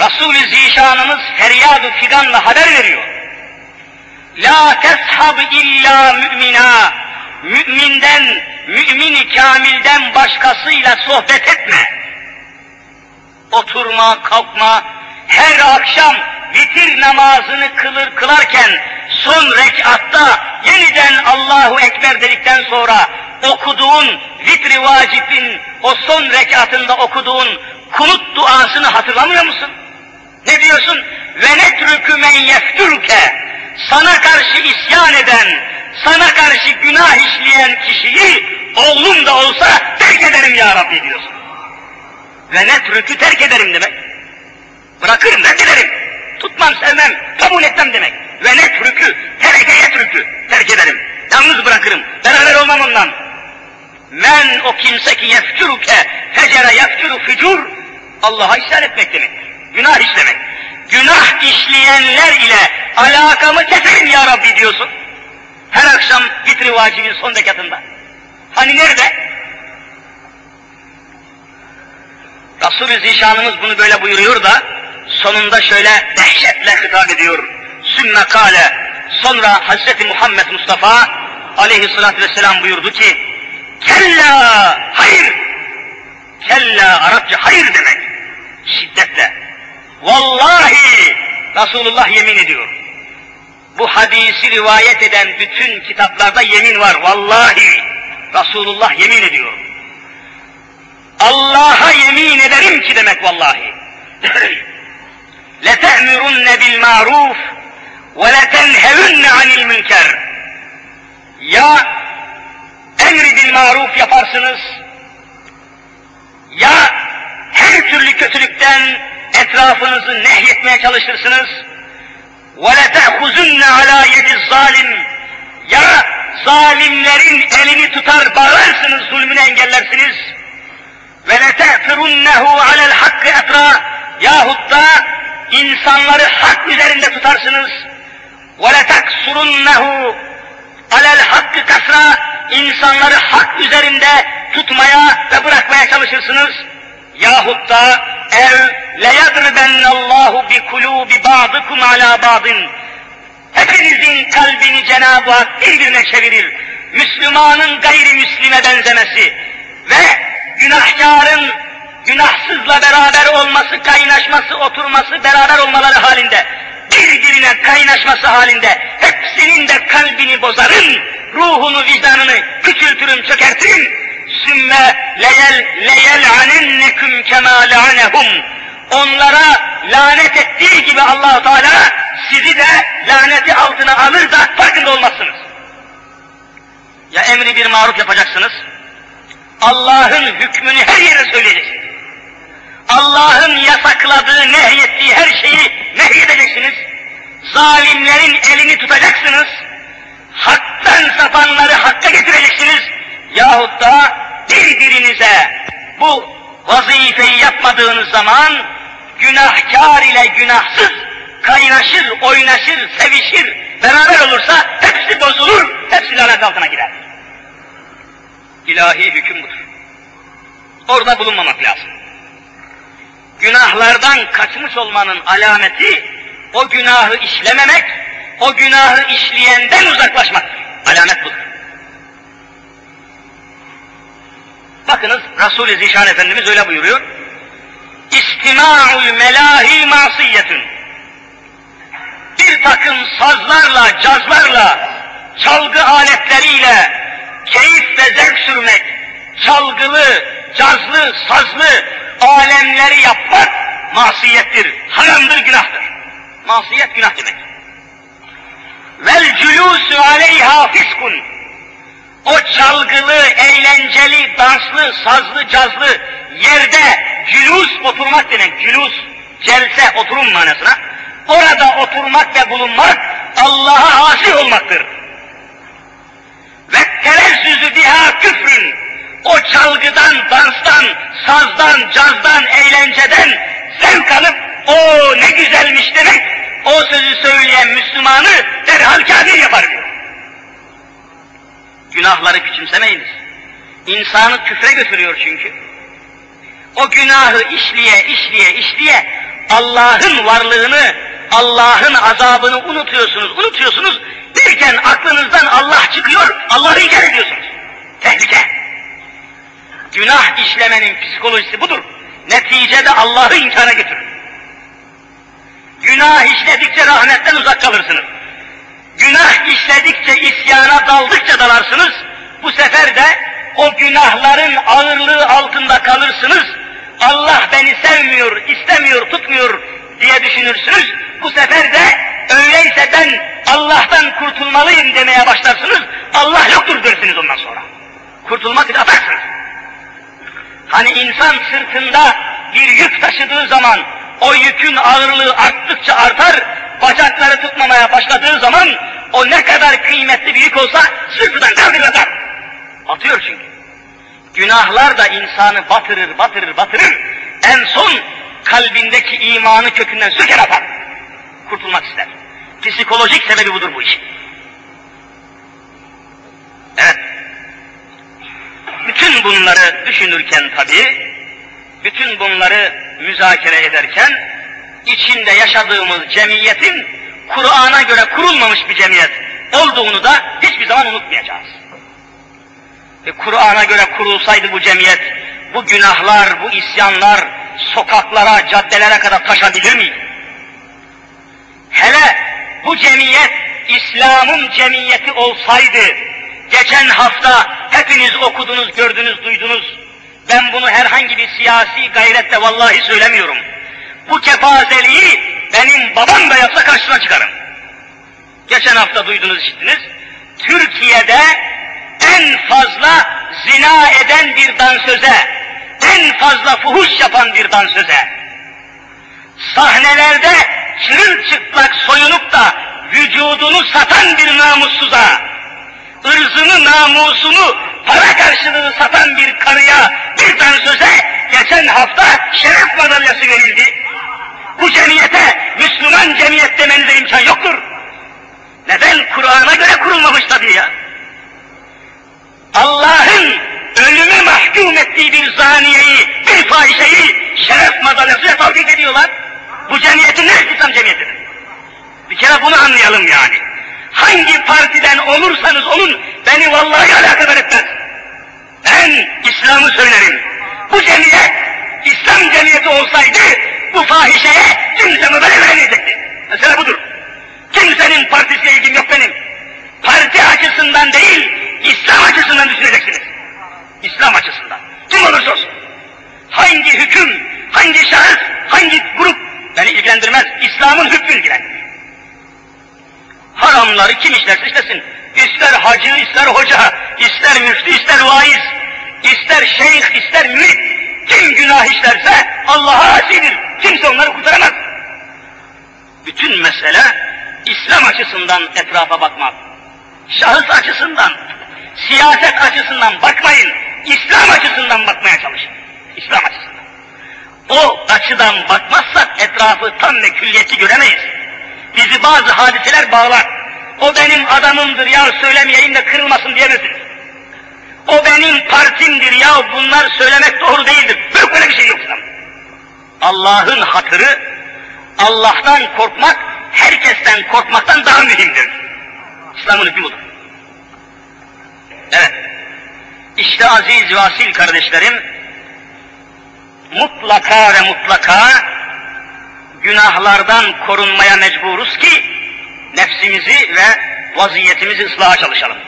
Resul-i Zişanımız feryad-ı figanla haber veriyor. La teshab illa mümina. Müminden, mümin kamilden başkasıyla sohbet etme. Oturma, kalkma, her akşam vitir namazını kılır kılarken son rekatta yeniden Allahu Ekber dedikten sonra okuduğun vitri vacibin o son rekatında okuduğun kunut duasını hatırlamıyor musun? Ne diyorsun? Ve netrükü men yeftürke sana karşı isyan eden, sana karşı günah işleyen kişiyi oğlum da olsa terk ederim ya Rabbi diyorsun. Ve netrükü terk ederim demek. Bırakırım, terk ederim. Tutmam, sevmem, kabul etmem demek. Ve netrükü, tereke yetrükü, terk ederim. Yalnız bırakırım, beraber olmam ondan. Men o kimse ki yefcuruke, fecere yefcuru fücur, Allah'a isyan etmek demektir. Günah işlemek. Günah işleyenler ile alakamı keserim ya Rabbi diyorsun. Her akşam vitri vacibin son rekatında. Hani nerede? Resul-i Zişanımız bunu böyle buyuruyor da sonunda şöyle dehşetle hitap ediyor. Sümme kale sonra Hazreti Muhammed Mustafa aleyhissalatü vesselam buyurdu ki kella hayır! Kella Arapça hayır demek. Şiddetle. Vallahi Resulullah yemin ediyor. Bu hadisi rivayet eden bütün kitaplarda yemin var. Vallahi Resulullah yemin ediyor Allah'a yemin ederim ki demek vallahi. لَتَأْمُرُنَّ بِالْمَعْرُوفِ وَلَتَنْهَوُنَّ عَنِ الْمُنْكَرِ Ya emri bil maruf yaparsınız, ya her türlü kötülükten etrafınızı nehyetmeye çalışırsınız, وَلَتَأْخُزُنَّ عَلَى يَدِ الظَّالِمِ Ya zalimlerin elini tutar bağlarsınız, zulmünü engellersiniz, ve lete'firunnehu alel hakkı etra. Yahut da insanları hak üzerinde tutarsınız. Ve leteksurunnehu alel hakkı kasra. İnsanları hak üzerinde tutmaya ve bırakmaya çalışırsınız. Yahut da ev leyadribennallahu bi kulubi ba'dikum ala ba'din. Hepinizin kalbini Cenab-ı Hak birbirine çevirir. Müslümanın gayrimüslime benzemesi ve günahkarın günahsızla beraber olması, kaynaşması, oturması, beraber olmaları halinde, birbirine kaynaşması halinde, hepsinin de kalbini bozarım, ruhunu, vicdanını küçültürüm, çökertirim. Sümme leyel leyel anenneküm kema lanehum. Onlara lanet ettiği gibi allah Teala sizi de laneti altına alır da farkında olmazsınız. Ya emri bir maruf yapacaksınız, Allah'ın hükmünü her yere söyleyeceksiniz. Allah'ın yasakladığı, nehyettiği her şeyi nehyedeceksiniz. Zalimlerin elini tutacaksınız. Haktan sapanları hakka getireceksiniz. Yahut da birbirinize bu vazifeyi yapmadığınız zaman günahkar ile günahsız kaynaşır, oynaşır, sevişir, beraber olursa hepsi bozulur, hepsi lanet altına girer ilahi hüküm budur. Orada bulunmamak lazım. Günahlardan kaçmış olmanın alameti o günahı işlememek, o günahı işleyenden uzaklaşmak. Alamet budur. Bakınız Resul-i Zişan Efendimiz öyle buyuruyor. İstima'ul melahi masiyetün. Bir takım sazlarla, cazlarla, çalgı aletleriyle, keyif ve zevk sürmek, çalgılı, cazlı, sazlı alemleri yapmak masiyettir, haramdır, günahtır. Masiyet günah demek. vel culusu aleyha fiskun. O çalgılı, eğlenceli, danslı, sazlı, cazlı yerde cülus oturmak demek. Cülus, celse, oturum manasına. Orada oturmak ve bulunmak Allah'a asi olmaktır. Ve telezzüzü biha küfrün. O çalgıdan, danstan, sazdan, cazdan, eğlenceden zevk alıp o ne güzelmiş demek o sözü söyleyen Müslümanı derhal kafir yapar diyor. Günahları küçümsemeyiniz. İnsanı küfre götürüyor çünkü. O günahı işliye, işliye, işliye Allah'ın varlığını, Allah'ın azabını unutuyorsunuz, unutuyorsunuz. Derken aklınızdan Allah çıkıyor, Allah'ı inkar ediyorsunuz. Tehlike. Günah işlemenin psikolojisi budur. Neticede Allah'ı inkara götürür. Günah işledikçe rahmetten uzak kalırsınız. Günah işledikçe isyana daldıkça dalarsınız. Bu sefer de o günahların ağırlığı altında kalırsınız. Allah beni sevmiyor, istemiyor, tutmuyor diye düşünürsünüz. Bu sefer de öyleyse ben Allah'tan kurtulmalıyım demeye başlarsınız. Allah yoktur dersiniz ondan sonra. Kurtulmak için atarsınız. Hani insan sırtında bir yük taşıdığı zaman o yükün ağırlığı arttıkça artar, bacakları tutmamaya başladığı zaman o ne kadar kıymetli bir yük olsa sırtından kaldırır atar. Atıyor çünkü. Günahlar da insanı batırır, batırır, batırır. En son kalbindeki imanı kökünden söker atar. Kurtulmak ister. Psikolojik sebebi budur bu iş. Evet. Bütün bunları düşünürken tabii, bütün bunları müzakere ederken, içinde yaşadığımız cemiyetin Kur'an'a göre kurulmamış bir cemiyet olduğunu da hiçbir zaman unutmayacağız. Ve Kur'an'a göre kurulsaydı bu cemiyet, bu günahlar, bu isyanlar sokaklara, caddelere kadar taşabilir miydi? Hele bu cemiyet İslam'ın cemiyeti olsaydı, geçen hafta hepiniz okudunuz, gördünüz, duydunuz. Ben bunu herhangi bir siyasi gayrette vallahi söylemiyorum. Bu kepazeliği benim babam da yapsa karşısına çıkarım. Geçen hafta duydunuz, işittiniz. Türkiye'de en fazla zina eden bir dansöze, en fazla fuhuş yapan bir dansöze, sahnelerde çırılçıplak soyunup da vücudunu satan bir namussuza, ırzını, namusunu para karşılığı satan bir karıya, bir dansöze geçen hafta şeref madalyası verildi. Bu cemiyete Müslüman cemiyet demenize imkan yoktur. Neden? Kur'an'a göre kurulmamış tabii ya. Allah'ın ölüme mahkum ettiği bir zaniyeyi, bir fahişeyi şeref madalyasıyla tavdik ediyorlar. Bu cemiyetin ne İslam cemiyetidir? Bir kere bunu anlayalım yani. Hangi partiden olursanız olun beni vallahi alakadar etmez. Ben İslam'ı söylerim. Bu cemiyet İslam cemiyeti olsaydı bu fahişeye kimse böyle vermeyecekti. Mesela budur. Kimsenin partisiyle ilgim yok benim. Parti açısından değil, İslam açısından düşüneceksiniz. İslam açısından. Kim olursa olsun. Hangi hüküm, hangi şahıs, hangi grup beni ilgilendirmez. İslam'ın hükmü ilgilendirir. Haramları kim işlerse işlesin. İster hacı, ister hoca, ister müftü, ister vaiz, ister şeyh, ister mürit. Kim günah işlerse Allah'a asidir. Kimse onları kurtaramaz. Bütün mesele İslam açısından etrafa bakmak. Şahıs açısından, siyaset açısından bakmayın. İslam açısından bakmaya çalışın. İslam açısından. O açıdan bakmazsak etrafı tam ve külliyeti göremeyiz. Bizi bazı hadiseler bağlar. O benim adamımdır ya söylemeyeyim de kırılmasın diyemezsiniz. O benim partimdir ya bunlar söylemek doğru değildir. Yok böyle bir şey yok. Allah'ın hatırı, Allah'tan korkmak, herkesten korkmaktan daha mühimdir. İslam'ın hükmü budur. Evet. İşte aziz ve asil kardeşlerim, mutlaka ve mutlaka günahlardan korunmaya mecburuz ki nefsimizi ve vaziyetimizi ıslaha çalışalım.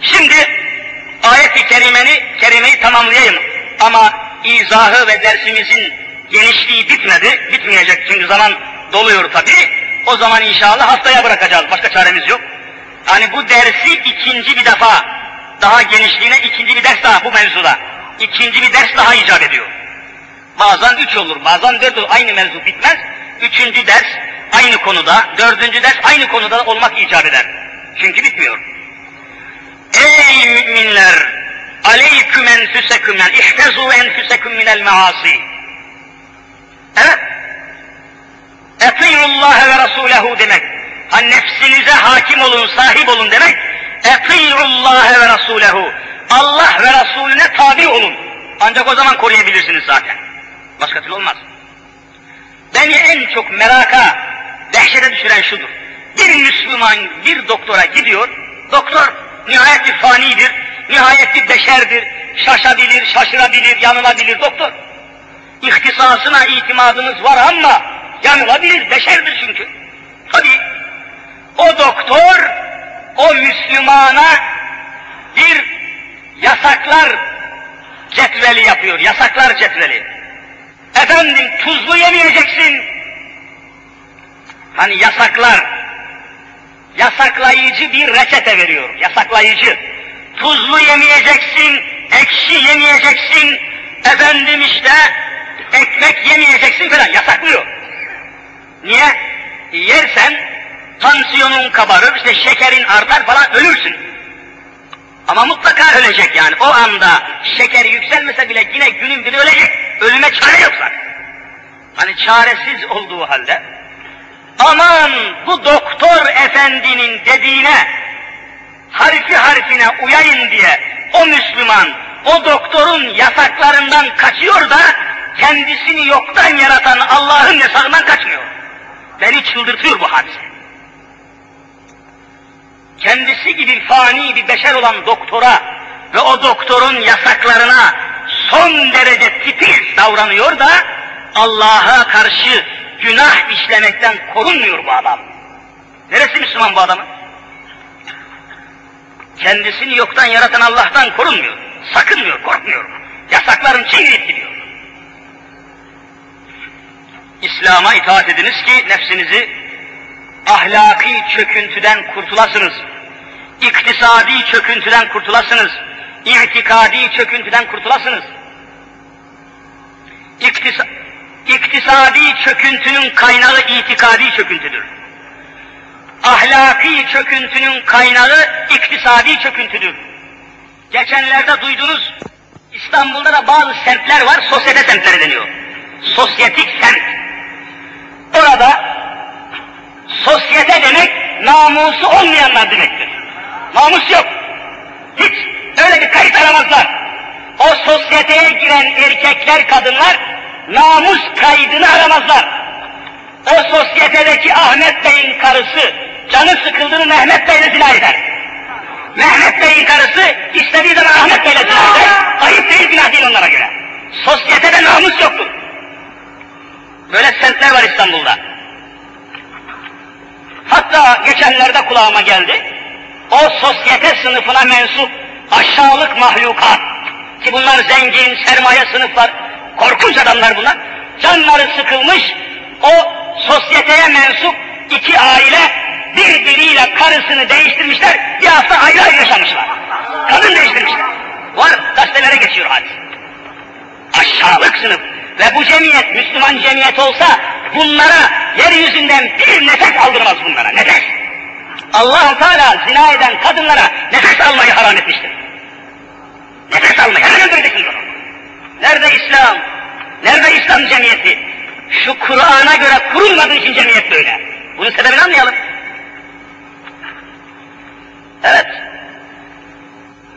Şimdi ayet-i kerimeni, kerimeyi tamamlayayım ama izahı ve dersimizin genişliği bitmedi, bitmeyecek çünkü zaman doluyor tabi. O zaman inşallah haftaya bırakacağız. Başka çaremiz yok. Hani bu dersi ikinci bir defa, daha genişliğine ikinci bir ders daha bu mevzuda. İkinci bir ders daha icap ediyor. Bazen üç olur, bazen dört olur. Aynı mevzu bitmez. Üçüncü ders aynı konuda, dördüncü ders aynı konuda olmak icap eder. Çünkü bitmiyor. Ey müminler! Aleyküm enfüseküm yani ihfezu enfüseküm minel maasi. Evet. Etiyullah ve Resulehu demek. Ha nefsinize hakim olun, sahip olun demek. Etiyullah ve Resulehu. Allah ve Resulüne tabi olun. Ancak o zaman koruyabilirsiniz zaten. Başka türlü olmaz. Beni en çok meraka, dehşete düşüren şudur. Bir Müslüman bir doktora gidiyor, doktor nihayet bir fanidir, nihayet bir beşerdir, şaşabilir, şaşırabilir, yanılabilir doktor. İhtisasına itimadımız var ama yanılabilir, beşerdir çünkü. Tabi o doktor, o Müslümana bir yasaklar cetveli yapıyor, yasaklar cetveli. Efendim tuzlu yemeyeceksin. Hani yasaklar, yasaklayıcı bir reçete veriyor, yasaklayıcı. Tuzlu yemeyeceksin, ekşi yemeyeceksin, efendim işte ekmek yemeyeceksin falan yasaklıyor. Niye? Yersen tansiyonun kabarır, işte şekerin artar falan ölürsün. Ama mutlaka ölecek yani. O anda şeker yükselmese bile yine günün biri ölecek. Ölüme çare yok zaten. Hani çaresiz olduğu halde aman bu doktor efendinin dediğine harfi harfine uyayın diye o Müslüman o doktorun yasaklarından kaçıyor da kendisini yoktan yaratan Allah'ın yasağından kaçmıyor. Beni çıldırtıyor bu hadise. Kendisi gibi fani bir beşer olan doktora ve o doktorun yasaklarına son derece titiz davranıyor da Allah'a karşı günah işlemekten korunmuyor bu adam. Neresi Müslüman bu adamın? Kendisini yoktan yaratan Allah'tan korunmuyor, sakınmıyor, korkmuyor. Yasakların çiğneyip gidiyor. İslam'a itaat ediniz ki nefsinizi ahlaki çöküntüden kurtulasınız. İktisadi çöküntüden kurtulasınız. İtikadi çöküntüden kurtulasınız. İktisa İktisadi çöküntünün kaynağı itikadi çöküntüdür. Ahlaki çöküntünün kaynağı iktisadi çöküntüdür. Geçenlerde duydunuz, İstanbul'da da bazı semtler var, sosyete semtleri deniyor. Sosyetik semt. Orada sosyete demek namusu olmayanlar demektir. Namus yok. Hiç öyle bir kayıt aramazlar. O sosyeteye giren erkekler, kadınlar namus kaydını aramazlar. O sosyetedeki Ahmet Bey'in karısı canı sıkıldığını Mehmet Bey'le zina eder. Mehmet Bey'in karısı istediği zaman Ahmet Bey'le zina eder. Ayıp değil günah değil onlara göre. Sosyetede namus yoktur. Böyle semtler var İstanbul'da. Hatta geçenlerde kulağıma geldi. O sosyete sınıfına mensup aşağılık mahlukat ki bunlar zengin, sermaye sınıflar, korkunç adamlar bunlar. Canları sıkılmış, o sosyeteye mensup iki aile birbiriyle karısını değiştirmişler, bir hafta ayrı ayrı yaşamışlar. Kadın değiştirmişler. Var, gazetelere geçiyor hadis. Aşağılık sınıf. Ve bu cemiyet, Müslüman cemiyet olsa bunlara yeryüzünden bir nefes aldırmaz bunlara, nefes. allah Teala zina eden kadınlara nefes almayı haram etmiştir. Nefes almayı, hemen öldüreceksiniz onu. Nerede İslam? Nerede İslam cemiyeti? Şu Kur'an'a göre kurulmadığı için cemiyet böyle. Bunun sebebini anlayalım. Evet.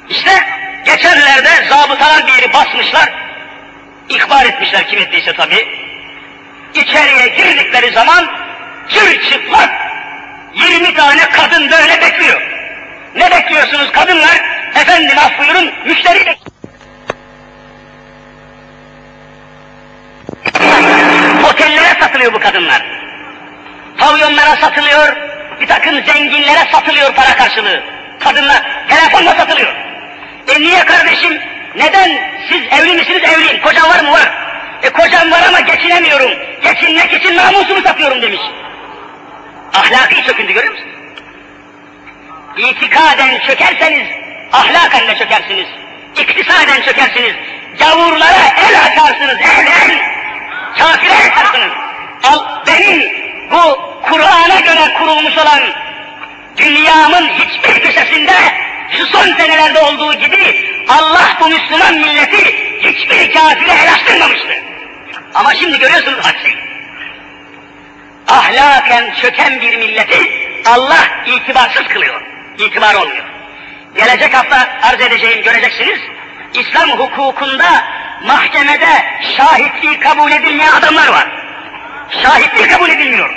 İşte geçenlerde zabıtalar bir yeri basmışlar, ihbar etmişler kim ettiyse tabi. İçeriye girdikleri zaman cır çıplak 20 tane kadın böyle bekliyor. Ne bekliyorsunuz kadınlar? Efendim af buyurun müşteri. Otellere satılıyor bu kadınlar. Pavyonlara satılıyor, bir takım zenginlere satılıyor para karşılığı. Kadınlar telefonla satılıyor. E niye kardeşim? Neden? Siz evli misiniz? Evliyim. Kocam var mı? Var. E kocam var ama geçinemiyorum. Geçinmek için namusumu satıyorum demiş. ahlaki çöküntü görüyor musunuz? İtikaden çökerseniz ahlaken de çökersiniz. İktisaden çökersiniz. Gavurlara el açarsınız, el el. Kafire açarsınız. Al, benim bu Kur'an'a göre kurulmuş olan dünyamın hiçbir köşesinde şu son senelerde olduğu gibi Allah bu Müslüman milleti hiçbir kafire el açtırmamıştı. Ama şimdi görüyorsunuz aksi. Ahlaken çöken bir milleti Allah itibarsız kılıyor. İtibar olmuyor. Gelecek hafta arz edeceğim göreceksiniz. İslam hukukunda mahkemede şahitliği kabul edilmeyen adamlar var. Şahitliği kabul edilmiyor.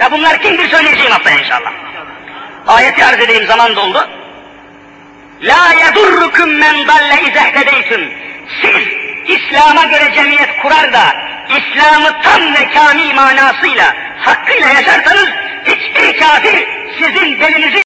Ve bunlar kimdir söyleyeceğim haftaya inşallah. Ayeti arz edeyim zaman doldu. La yedurrukum men dalle izehtedeytüm. Siz İslam'a göre cemiyet kurar da İslam'ı tam ve kamil manasıyla hakkıyla yaşarsanız hiçbir kafir sizin belinizi